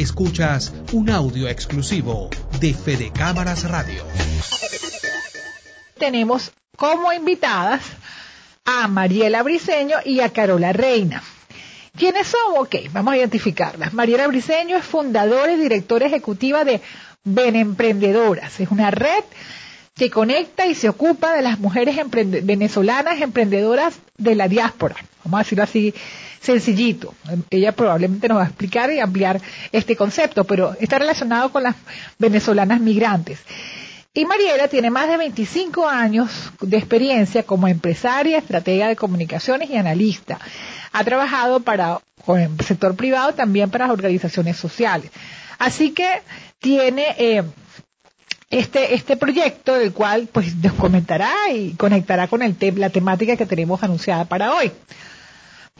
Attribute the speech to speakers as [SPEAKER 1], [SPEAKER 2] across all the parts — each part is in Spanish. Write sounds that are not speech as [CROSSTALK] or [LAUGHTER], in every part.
[SPEAKER 1] Escuchas un audio exclusivo de Fede Cámaras Radio.
[SPEAKER 2] Tenemos como invitadas a Mariela Briseño y a Carola Reina. ¿Quiénes son? Ok, vamos a identificarlas. Mariela Briseño es fundadora y directora ejecutiva de Benemprendedoras. Es una red que conecta y se ocupa de las mujeres venezolanas emprendedoras de la diáspora. Vamos a decirlo así sencillito. Ella probablemente nos va a explicar y ampliar este concepto, pero está relacionado con las venezolanas migrantes. Y Mariela tiene más de 25 años de experiencia como empresaria, estratega de comunicaciones y analista. Ha trabajado para con el sector privado también para las organizaciones sociales. Así que tiene eh, este, este proyecto del cual pues nos comentará y conectará con el la temática que tenemos anunciada para hoy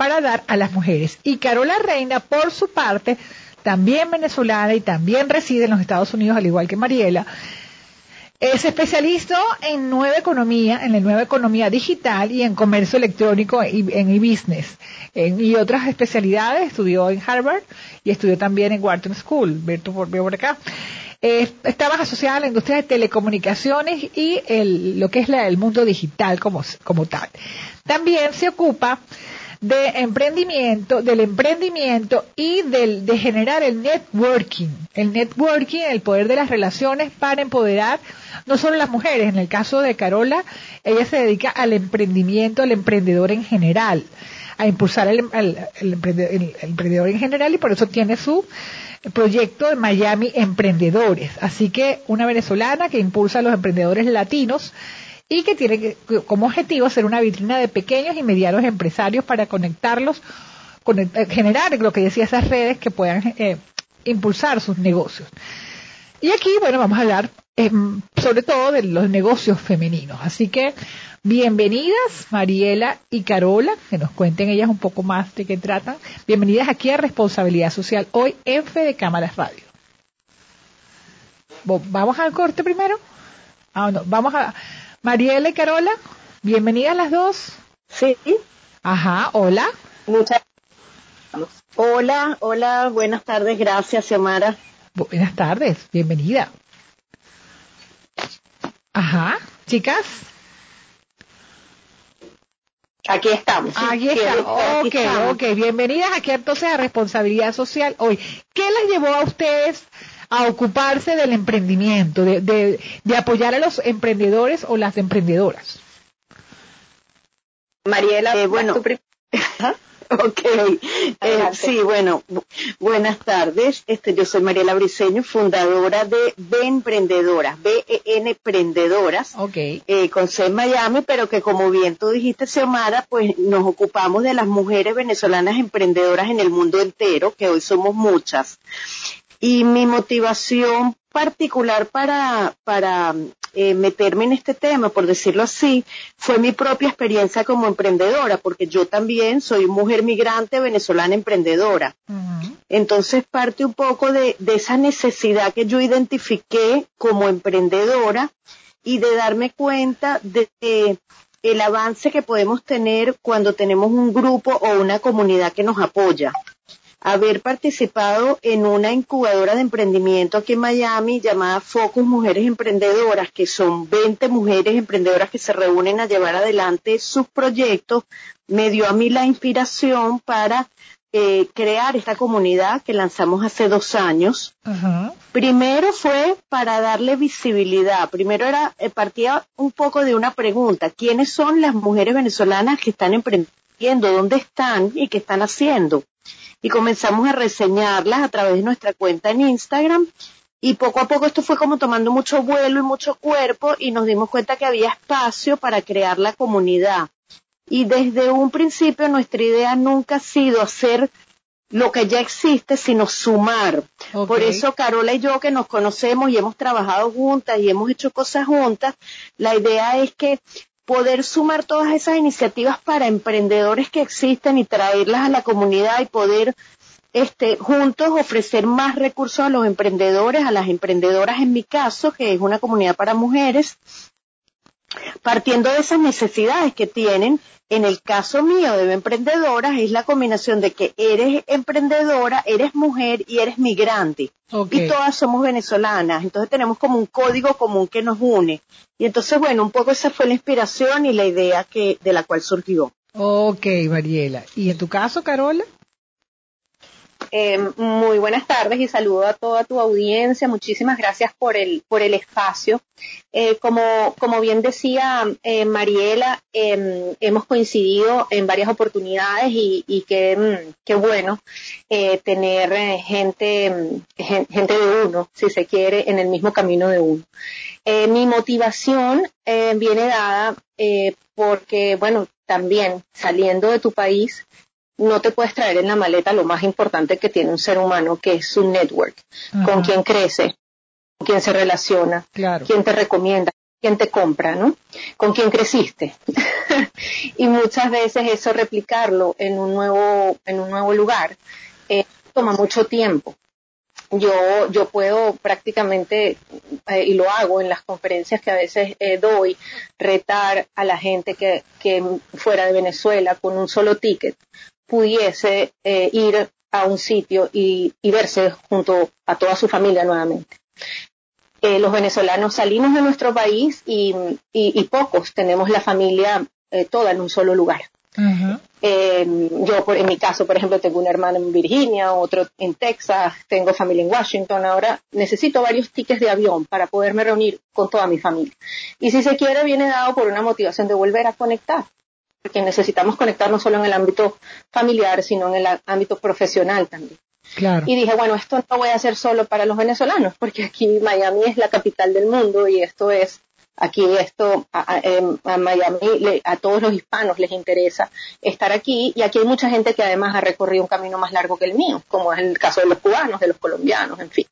[SPEAKER 2] para dar a las mujeres. Y Carola Reina, por su parte, también venezolana y también reside en los Estados Unidos, al igual que Mariela, es especialista en nueva economía, en la nueva economía digital y en comercio electrónico y en e-business. y otras especialidades, estudió en Harvard y estudió también en Wharton School, Berto por, por acá. Eh, más asociada a la industria de telecomunicaciones y el, lo que es la, el mundo digital como tal. También se ocupa de emprendimiento, del emprendimiento y del, de generar el networking. El networking, el poder de las relaciones para empoderar no solo las mujeres. En el caso de Carola, ella se dedica al emprendimiento, al emprendedor en general, a impulsar el, emprendedor en general y por eso tiene su proyecto de Miami Emprendedores. Así que una venezolana que impulsa a los emprendedores latinos y que tiene como objetivo ser una vitrina de pequeños y medianos empresarios para conectarlos, eh, generar lo que decía esas redes que puedan eh, impulsar sus negocios. Y aquí, bueno, vamos a hablar em, sobre todo de los negocios femeninos. Así que bienvenidas Mariela y Carola, que nos cuenten ellas un poco más de qué tratan. Bienvenidas aquí a Responsabilidad Social, hoy en Fede Cámaras Radio. ¿Vamos al corte primero? Ah, no, vamos a Mariela y Carola, bienvenidas las dos.
[SPEAKER 3] Sí.
[SPEAKER 2] Ajá, hola.
[SPEAKER 3] Muchas Hola, hola, buenas tardes, gracias, Xiomara.
[SPEAKER 2] Buenas tardes, bienvenida. Ajá, chicas.
[SPEAKER 3] Aquí estamos.
[SPEAKER 2] Aquí estamos. Ok, ok. Bienvenidas aquí entonces a Responsabilidad Social hoy. ¿Qué les llevó a ustedes a ocuparse del emprendimiento, de, de, apoyar a los emprendedores o las emprendedoras.
[SPEAKER 3] Mariela, eh, bueno, [LAUGHS] Ok, eh, sí, bueno, buenas tardes. Este, yo soy Mariela Briceño, fundadora de B Emprendedoras, B-E-N Emprendedoras,
[SPEAKER 2] okay.
[SPEAKER 3] eh, con C en Miami, pero que como bien tú dijiste, Xiomara, pues nos ocupamos de las mujeres venezolanas emprendedoras en el mundo entero, que hoy somos muchas. Y mi motivación particular para, para eh, meterme en este tema, por decirlo así, fue mi propia experiencia como emprendedora, porque yo también soy mujer migrante venezolana emprendedora. Entonces parte un poco de, de esa necesidad que yo identifiqué como emprendedora y de darme cuenta de, de el avance que podemos tener cuando tenemos un grupo o una comunidad que nos apoya haber participado en una incubadora de emprendimiento aquí en Miami llamada Focus Mujeres Emprendedoras, que son 20 mujeres emprendedoras que se reúnen a llevar adelante sus proyectos, me dio a mí la inspiración para eh, crear esta comunidad que lanzamos hace dos años. Primero fue para darle visibilidad. Primero era, eh, partía un poco de una pregunta. ¿Quiénes son las mujeres venezolanas que están emprendiendo? ¿Dónde están y qué están haciendo? Y comenzamos a reseñarlas a través de nuestra cuenta en Instagram y poco a poco esto fue como tomando mucho vuelo y mucho cuerpo y nos dimos cuenta que había espacio para crear la comunidad. Y desde un principio nuestra idea nunca ha sido hacer lo que ya existe, sino sumar. Por eso Carola y yo que nos conocemos y hemos trabajado juntas y hemos hecho cosas juntas, la idea es que poder sumar todas esas iniciativas para emprendedores que existen y traerlas a la comunidad y poder este, juntos ofrecer más recursos a los emprendedores, a las emprendedoras en mi caso, que es una comunidad para mujeres, partiendo de esas necesidades que tienen. En el caso mío de emprendedoras es la combinación de que eres emprendedora, eres mujer y eres migrante. Y todas somos venezolanas, entonces tenemos como un código común que nos une. Y entonces, bueno, un poco esa fue la inspiración y la idea que de la cual surgió.
[SPEAKER 2] Ok, Mariela. ¿Y en tu caso, Carola?
[SPEAKER 4] Eh, muy buenas tardes y saludo a toda tu audiencia. Muchísimas gracias por el, por el espacio. Eh, como, como bien decía eh, Mariela, em, hemos coincidido en varias oportunidades y, y qué, mm, qué bueno tener gente, mm, gente de uno, si se quiere, en el mismo camino de uno. mi motivación viene dada porque, bueno, también saliendo de tu país, no te puedes traer en la maleta lo más importante que tiene un ser humano, que es su network, con quien crece, con quien se relaciona, quien te recomienda, quien te compra, ¿no? Con quien creciste. [LAUGHS] y muchas veces eso replicarlo en un nuevo, en un nuevo lugar eh, toma mucho tiempo. Yo, yo puedo prácticamente, eh, y lo hago en las conferencias que a veces eh, doy, retar a la gente que, que fuera de Venezuela con un solo ticket pudiese eh, ir a un sitio y, verse junto a toda su familia nuevamente. Eh, los venezolanos salimos de nuestro país y, pocos tenemos la familia eh, toda en un solo lugar. yo, en mi caso, por ejemplo, tengo un hermano en Virginia, otro en Texas, tengo familia en Washington. Ahora necesito varios tickets de avión para poderme reunir con toda mi familia. Y si se quiere, viene dado por una motivación de volver a conectar porque necesitamos conectar no solo en el ámbito familiar, sino en el ámbito profesional también. Y dije, bueno, esto no voy a hacer solo para los venezolanos, porque aquí Miami es la capital del mundo y esto es, aquí esto, a, em, Miami, a todos los hispanos les interesa estar aquí y aquí hay mucha gente que además ha recorrido un camino más largo que el mío, como es el caso de los cubanos, de los colombianos, en fin.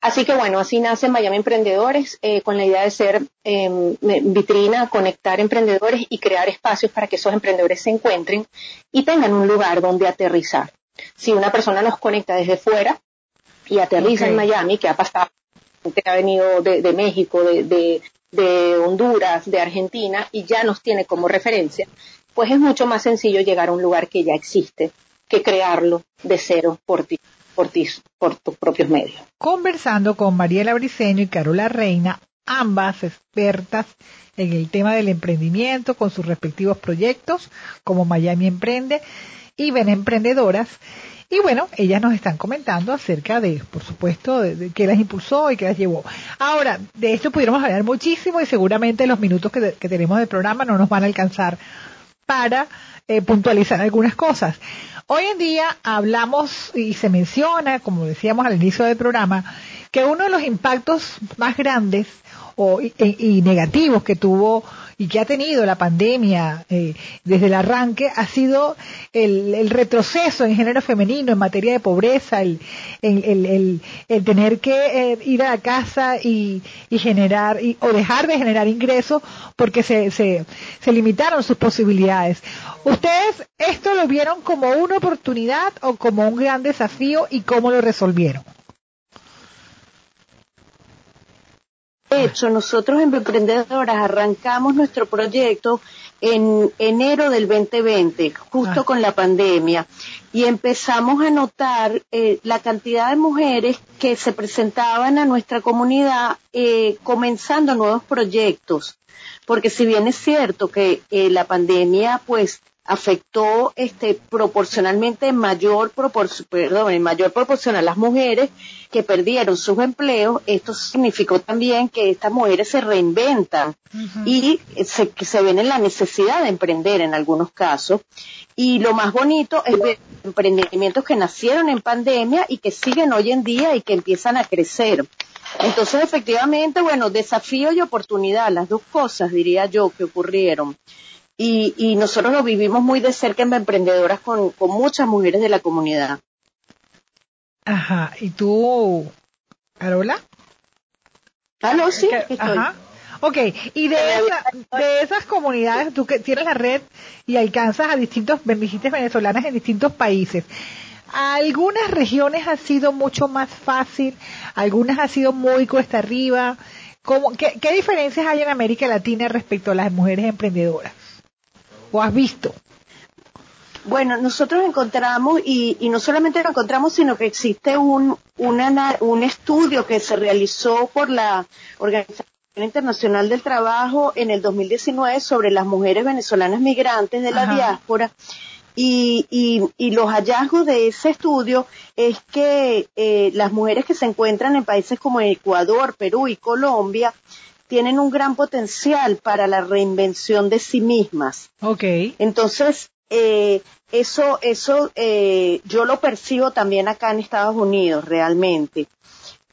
[SPEAKER 4] Así que bueno, así nace Miami Emprendedores eh, con la idea de ser em, vitrina, conectar emprendedores y crear espacios para que esos emprendedores se encuentren y tengan un lugar donde aterrizar. Si una persona nos conecta desde fuera y aterriza en Miami, que ha pasado, que ha venido de, México, de, de Honduras, de Argentina y ya nos tiene como referencia, pues es mucho más sencillo llegar a un lugar que ya existe que crearlo de cero por ti por, por tus propios medios.
[SPEAKER 2] Conversando con Mariela Briceño y Carola Reina, ambas expertas en el tema del emprendimiento con sus respectivos proyectos, como Miami Emprende y Ven Emprendedoras. Y bueno, ellas nos están comentando acerca de, por supuesto, de, qué las impulsó y qué las llevó. Ahora, de esto pudiéramos hablar muchísimo y seguramente los minutos que, tenemos de programa no nos van a alcanzar para eh, puntualizar algunas cosas. Hoy en día hablamos y se menciona, como decíamos al inicio del programa, que uno de los impactos más grandes o, y, negativos que tuvo y que ha tenido la pandemia eh, desde el arranque ha sido el, retroceso en género femenino en materia de pobreza, el, el, el tener que eh, ir a la casa y, y generar y, o dejar de generar ingresos porque se, se, se limitaron sus posibilidades. ¿Ustedes esto lo vieron como una oportunidad o como un gran desafío y cómo lo resolvieron?
[SPEAKER 3] Hecho, nosotros en Emprendedoras arrancamos nuestro proyecto en enero del 2020, justo ah. con la pandemia, y empezamos a notar eh, la cantidad de mujeres que se presentaban a nuestra comunidad eh, comenzando nuevos proyectos. Porque si bien es cierto que eh, la pandemia pues afectó este proporcionalmente en mayor proporción, perdón, en mayor proporción a las mujeres que perdieron sus empleos, esto significó también que estas mujeres se reinventan y se, se ven en la necesidad de emprender en algunos casos. Y lo más bonito es ver emprendimientos que nacieron en pandemia y que siguen hoy en día y que empiezan a crecer. Entonces, efectivamente, bueno, desafío y oportunidad, las dos cosas, diría yo, que ocurrieron y, y nosotros lo vivimos muy de cerca en emprendedoras con, con muchas mujeres de la comunidad.
[SPEAKER 2] Ajá, ¿y tú, Carola?
[SPEAKER 3] Ah, no, sí, Ajá.
[SPEAKER 2] Ok, y de, de esas comunidades, tú que tienes la red y alcanzas a distintos, visitas venezolanas en distintos países, algunas regiones ha sido mucho más fácil, algunas ha sido muy cuesta arriba, qué, qué, diferencias hay en América Latina respecto a las mujeres emprendedoras? ¿O has visto?
[SPEAKER 3] Bueno, nosotros encontramos, y, y no solamente lo encontramos, sino que existe un, un estudio que se realizó por la Organización Internacional del Trabajo en el 2019 sobre las mujeres venezolanas migrantes de la diáspora. Y, y, y, los hallazgos de ese estudio es que eh, las mujeres que se encuentran en países como Ecuador, Perú y Colombia tienen un gran potencial para la reinvención de sí mismas.
[SPEAKER 2] Okay.
[SPEAKER 3] Entonces, eh, eso, eso eh, yo lo percibo también acá en Estados Unidos realmente.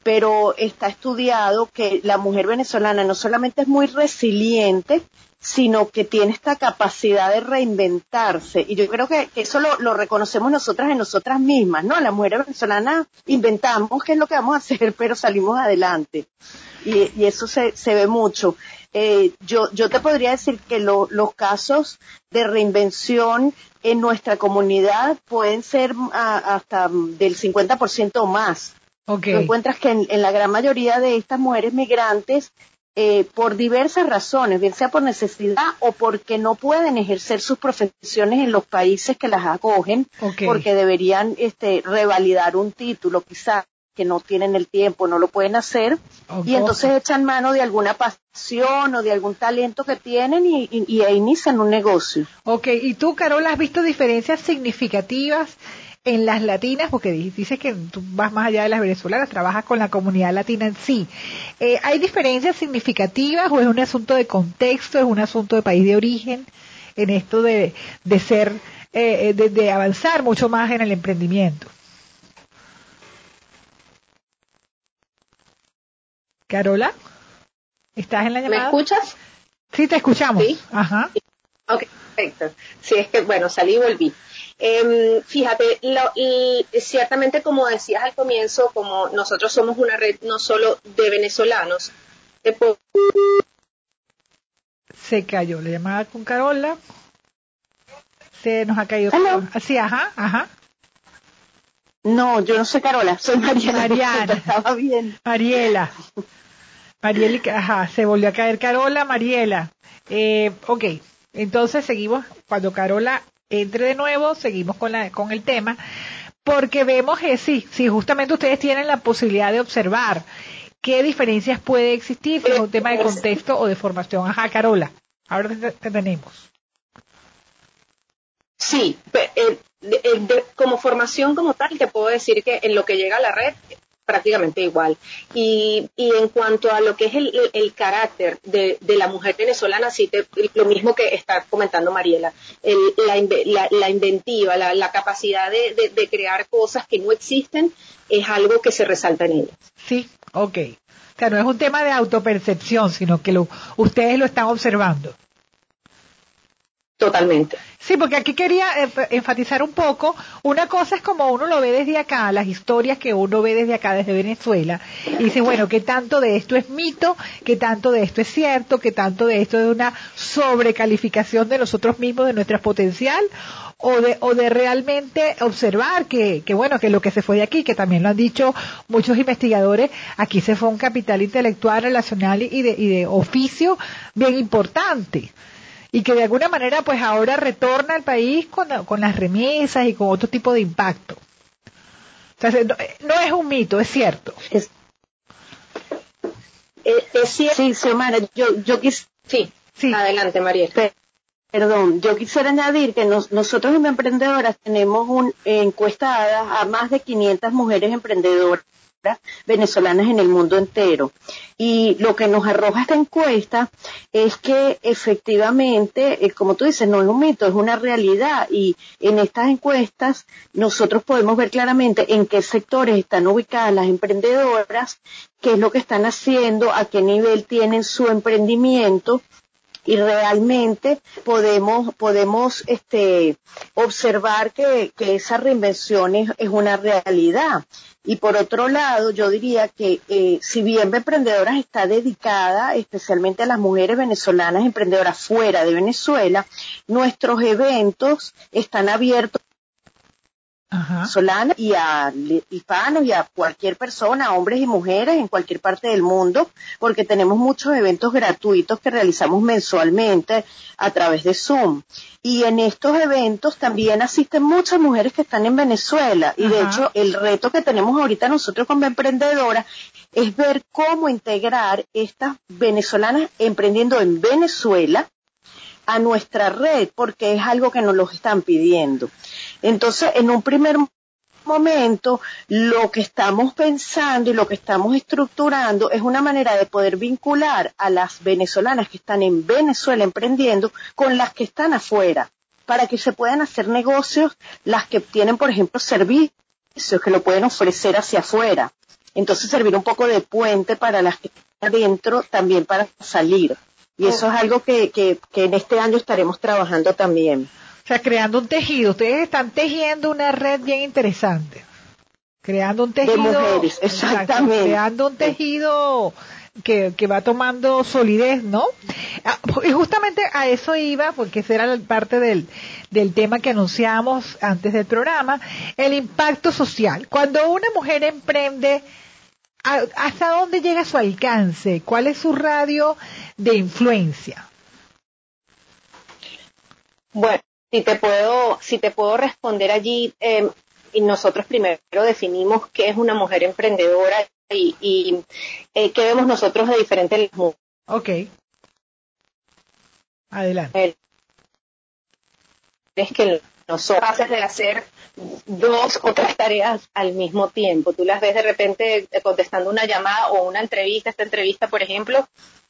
[SPEAKER 3] Pero está estudiado que la mujer venezolana no solamente es muy resiliente, sino que tiene esta capacidad de reinventarse. Y yo creo que, eso lo, reconocemos nosotras en nosotras mismas, ¿no? La mujer venezolana inventamos qué es lo que vamos a hacer, [LAUGHS] pero salimos adelante. Y, eso se, se ve mucho. Eh, yo, yo te podría decir que los casos de reinvención en nuestra comunidad pueden ser hasta del 50% o más.
[SPEAKER 2] Okay.
[SPEAKER 3] encuentras que en, la gran mayoría de estas mujeres migrantes, eh, por diversas razones, bien sea por necesidad o porque no pueden ejercer sus profesiones en los países que las acogen, porque deberían este, revalidar un título quizás que no tienen el tiempo, no lo pueden hacer, y entonces echan mano de alguna pasión o de algún talento que tienen y, inician un negocio.
[SPEAKER 2] Ok, y tú, Carol, ¿has visto diferencias significativas en las latinas? Porque dices que tú vas más allá de las venezolanas, trabajas con la comunidad latina en sí. Eh, ¿Hay diferencias significativas o es un asunto de contexto, es un asunto de país de origen en esto de, de ser, eh, eh, de avanzar mucho más en el emprendimiento? Carola, ¿estás en la llamada?
[SPEAKER 4] ¿Me escuchas?
[SPEAKER 2] Sí, te escuchamos.
[SPEAKER 4] Sí. Ajá. Ok, perfecto. Sí, es que, bueno, salí y volví. Em, fíjate, y ciertamente como decías al comienzo, como nosotros somos una red no solo de venezolanos,
[SPEAKER 2] se cayó la llamada con Carola, se nos ha caído. Así, ajá, ajá.
[SPEAKER 3] No, yo no soy Carola, soy Mariela. [LAUGHS]
[SPEAKER 2] Mariana.
[SPEAKER 3] Estaba bien.
[SPEAKER 2] Mariela. Mariela, ajá, se volvió a caer Carola, Mariela. Eh, ok, entonces seguimos, cuando Carola entre de nuevo, seguimos con, la, con el tema, porque vemos que sí, si justamente ustedes tienen la posibilidad de observar qué diferencias puede existir, si es un tema de contexto o de formación. Ajá, Carola, ahora te tenemos.
[SPEAKER 4] Sí, eh, como formación como tal, te puedo decir que en lo que llega a la red prácticamente igual. Y, y en cuanto a lo que es el, carácter de, la mujer venezolana, sí, te, lo mismo que está comentando Mariela, la, inventiva, la, capacidad de, de, crear cosas que no existen, es algo que se resalta en ella.
[SPEAKER 2] Sí, ok. O sea, no es un tema de autopercepción, sino que lo, ustedes lo están observando.
[SPEAKER 4] Totalmente.
[SPEAKER 2] Sí, porque aquí quería enfatizar un poco, una cosa es como uno lo ve desde acá, las historias que uno ve desde acá, desde Venezuela, y dice, bueno, ¿qué tanto de esto es mito? ¿Qué tanto de esto es cierto? ¿Qué tanto de esto es una sobrecalificación de nosotros mismos, de nuestro potencial? O de, o de realmente observar que, que, bueno, que lo que se fue de aquí, que también lo han dicho muchos investigadores, aquí se fue un capital intelectual, relacional y de, y de oficio bien importante y que de alguna manera pues ahora retorna al país con, con las remesas y con otro tipo de impacto. No, es un mito, es cierto.
[SPEAKER 3] Es, cierto. Sí, Xiomara, yo, yo quis...
[SPEAKER 4] Sí, sí. Adelante, María.
[SPEAKER 3] Perdón, yo quisiera añadir que nosotros en Emprendedoras tenemos un, encuestadas a más de 500 mujeres emprendedoras venezolanas en el mundo entero. Y lo que nos arroja esta encuesta es que efectivamente, eh, como tú dices, no es un mito, es una realidad. Y en estas encuestas nosotros podemos ver claramente en qué sectores están ubicadas las emprendedoras, qué es lo que están haciendo, a qué nivel tienen su emprendimiento y realmente podemos podemos este observar que, que esa reinvención es, una realidad. Y por otro lado, yo diría que eh, si bien Emprendedoras está dedicada especialmente a las mujeres venezolanas emprendedoras fuera de Venezuela, nuestros eventos están abiertos venezolana y a hispanos y a cualquier persona, hombres y mujeres en cualquier parte del mundo, porque tenemos muchos eventos gratuitos que realizamos mensualmente a través de Zoom. Y en estos eventos también asisten muchas mujeres que están en Venezuela. Y de hecho, el reto que tenemos ahorita nosotros como emprendedoras es ver cómo integrar estas venezolanas emprendiendo en Venezuela a nuestra red, porque es algo que nos lo están pidiendo. Entonces, en un primer momento, lo que estamos pensando y lo que estamos estructurando es una manera de poder vincular a las venezolanas que están en Venezuela emprendiendo con las que están afuera, para que se puedan hacer negocios, las que tienen, por ejemplo, servicios que lo pueden ofrecer hacia afuera. Entonces, servir un poco de puente para las que están adentro, también para salir. Y eso es algo que, que, que en este año estaremos trabajando también.
[SPEAKER 2] O sea, creando un tejido. Ustedes están tejiendo una red bien interesante. Creando un tejido.
[SPEAKER 3] De mujeres, exactamente.
[SPEAKER 2] creando un tejido que, que, va tomando solidez, ¿no? Ah, y justamente a eso iba, porque esa era parte del, del tema que anunciamos antes del programa, el impacto social. Cuando una mujer emprende, ¿hasta dónde llega su alcance? ¿Cuál es su radio de influencia?
[SPEAKER 4] Bueno, si te puedo, si te puedo responder allí, eh, y nosotros primero definimos qué es una mujer emprendedora y, y eh, qué vemos nosotros de diferente
[SPEAKER 2] Ok. Adelante.
[SPEAKER 4] Es que nosotros haces de hacer dos o tres tareas al mismo tiempo. Tú las ves de repente eh, contestando una llamada o una entrevista. Esta entrevista, por ejemplo,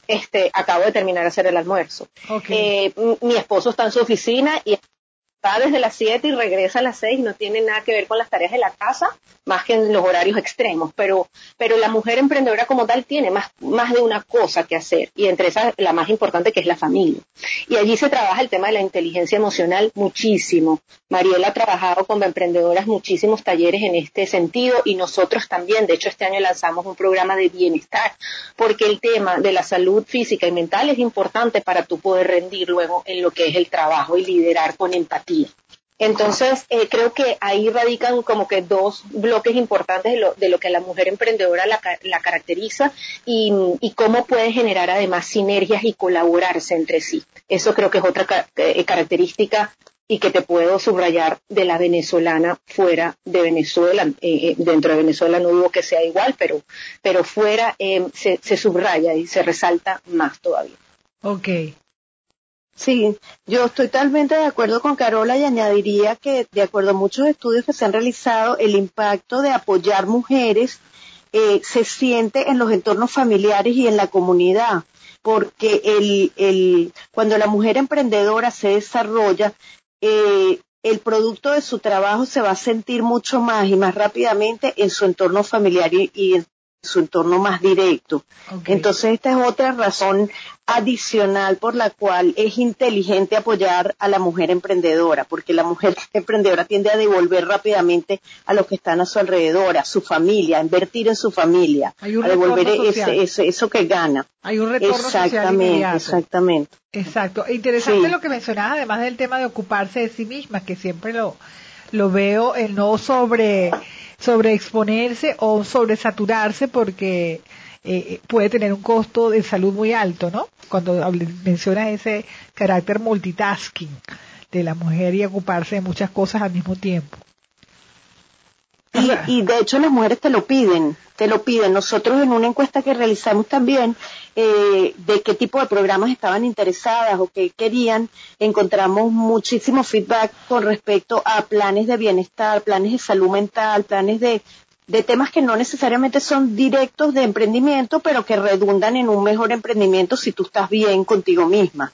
[SPEAKER 4] este, acabo de terminar de hacer el almuerzo. Eh, mi esposo está en su oficina y va desde las 7 y regresa a las 6, no tiene nada que ver con las tareas de la casa, más que en los horarios extremos, pero, pero la mujer emprendedora como tal tiene más, más de una cosa que hacer, y entre esas la más importante que es la familia. Y allí se trabaja el tema de la inteligencia emocional muchísimo. Mariela ha trabajado con emprendedoras muchísimos talleres en este sentido, y nosotros también, de hecho este año lanzamos un programa de bienestar, porque el tema de la salud física y mental es importante para tú poder rendir luego en lo que es el trabajo y liderar con empatía entonces, eh, creo que ahí radican como que dos bloques importantes de lo, de lo que a la mujer emprendedora la, caracteriza y, cómo puede generar además sinergias y colaborarse entre sí. Eso creo que es otra eh, característica y que te puedo subrayar de la venezolana fuera de Venezuela. Eh, dentro de Venezuela no dudo que sea igual, pero, pero fuera se, se subraya y se resalta más todavía.
[SPEAKER 2] Ok,
[SPEAKER 3] Sí, yo estoy totalmente de acuerdo con Carola y añadiría que, de acuerdo a muchos estudios que se han realizado, el impacto de apoyar mujeres eh, se siente en los entornos familiares y en la comunidad, porque el, el, cuando la mujer emprendedora se desarrolla, eh, el producto de su trabajo se va a sentir mucho más y más rápidamente en su entorno familiar y, en su entorno más directo. Entonces, esta es otra razón adicional por la cual es inteligente apoyar a la mujer emprendedora, porque la mujer [LAUGHS] emprendedora tiende a devolver rápidamente a los que están a su alrededor, a su familia, a invertir en su familia, a devolver ese, eso que gana.
[SPEAKER 2] Hay un retorno
[SPEAKER 3] exactamente, Exactamente.
[SPEAKER 2] Exacto. Interesante lo que mencionabas, además del tema de ocuparse de sí misma, que siempre lo, lo veo, el no sobre, sobre exponerse o sobresaturarse porque eh, puede tener un costo de salud muy alto, ¿no? Cuando menciona ese carácter multitasking de la mujer y ocuparse de muchas cosas al mismo tiempo.
[SPEAKER 3] Y, de hecho las mujeres te lo piden, te lo piden. Nosotros en una encuesta que realizamos también eh, de qué tipo de programas estaban interesadas o qué querían, encontramos muchísimo feedback con respecto a planes de bienestar, planes de salud mental, planes de de temas que no necesariamente son directos de emprendimiento, pero que redundan en un mejor emprendimiento si tú estás bien contigo misma.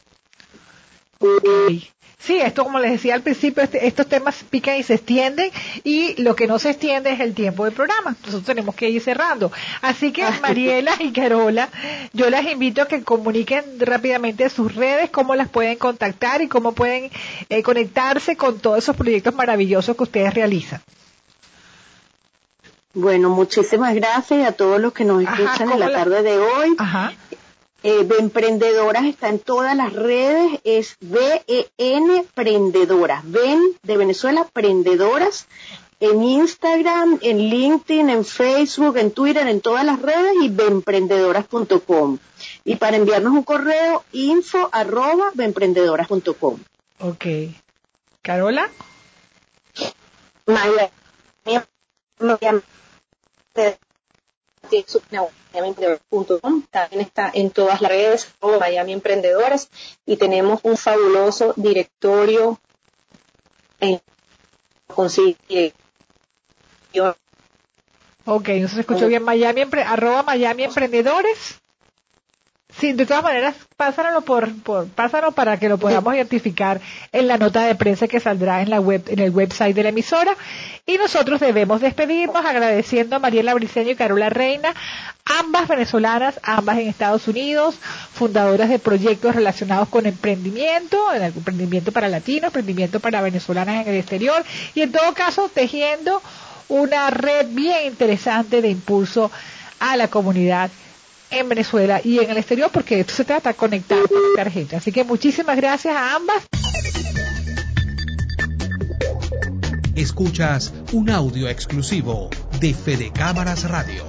[SPEAKER 2] Sí, esto como les decía al principio, este, estos temas pican y se extienden y lo que no se extiende es el tiempo del programa. Nosotros tenemos que ir cerrando. Así que Mariela y Carola, yo las invito a que comuniquen rápidamente sus redes, cómo las pueden contactar y cómo pueden eh, conectarse con todos esos proyectos maravillosos que ustedes realizan.
[SPEAKER 3] Bueno, muchísimas gracias a todos los que nos escuchan en la, tarde de hoy. Ajá. Eh, de Emprendedoras está en todas las redes, es B-E-N Prendedoras, Ven de Venezuela Prendedoras en Instagram, en LinkedIn, en Facebook, en Twitter, en todas las redes y benprendedoras.com. Y para enviarnos un correo, info arroba.
[SPEAKER 2] Ok. Carola.
[SPEAKER 4] Maya, también está en todas las redes, Miami Emprendedoras, y tenemos un fabuloso directorio en
[SPEAKER 2] Ok, no se escuchó bien Miami, arroba Miami Emprendedores. Sí, de todas maneras, pásanos por, por, pásanos para que lo podamos identificar en la nota de prensa que saldrá en la web, en el website de la emisora. Y nosotros debemos despedirnos agradeciendo a Mariela Briceño y Carola Reina, ambas venezolanas, ambas en Estados Unidos, fundadoras de proyectos relacionados con emprendimiento, emprendimiento para latinos, emprendimiento para venezolanas en el exterior, y en todo caso tejiendo una red bien interesante de impulso a la comunidad en Venezuela y en el exterior, porque esto se trata de conectar con gente. Así que muchísimas gracias a ambas.
[SPEAKER 1] Escuchas un audio exclusivo de Fede Cámaras Radio.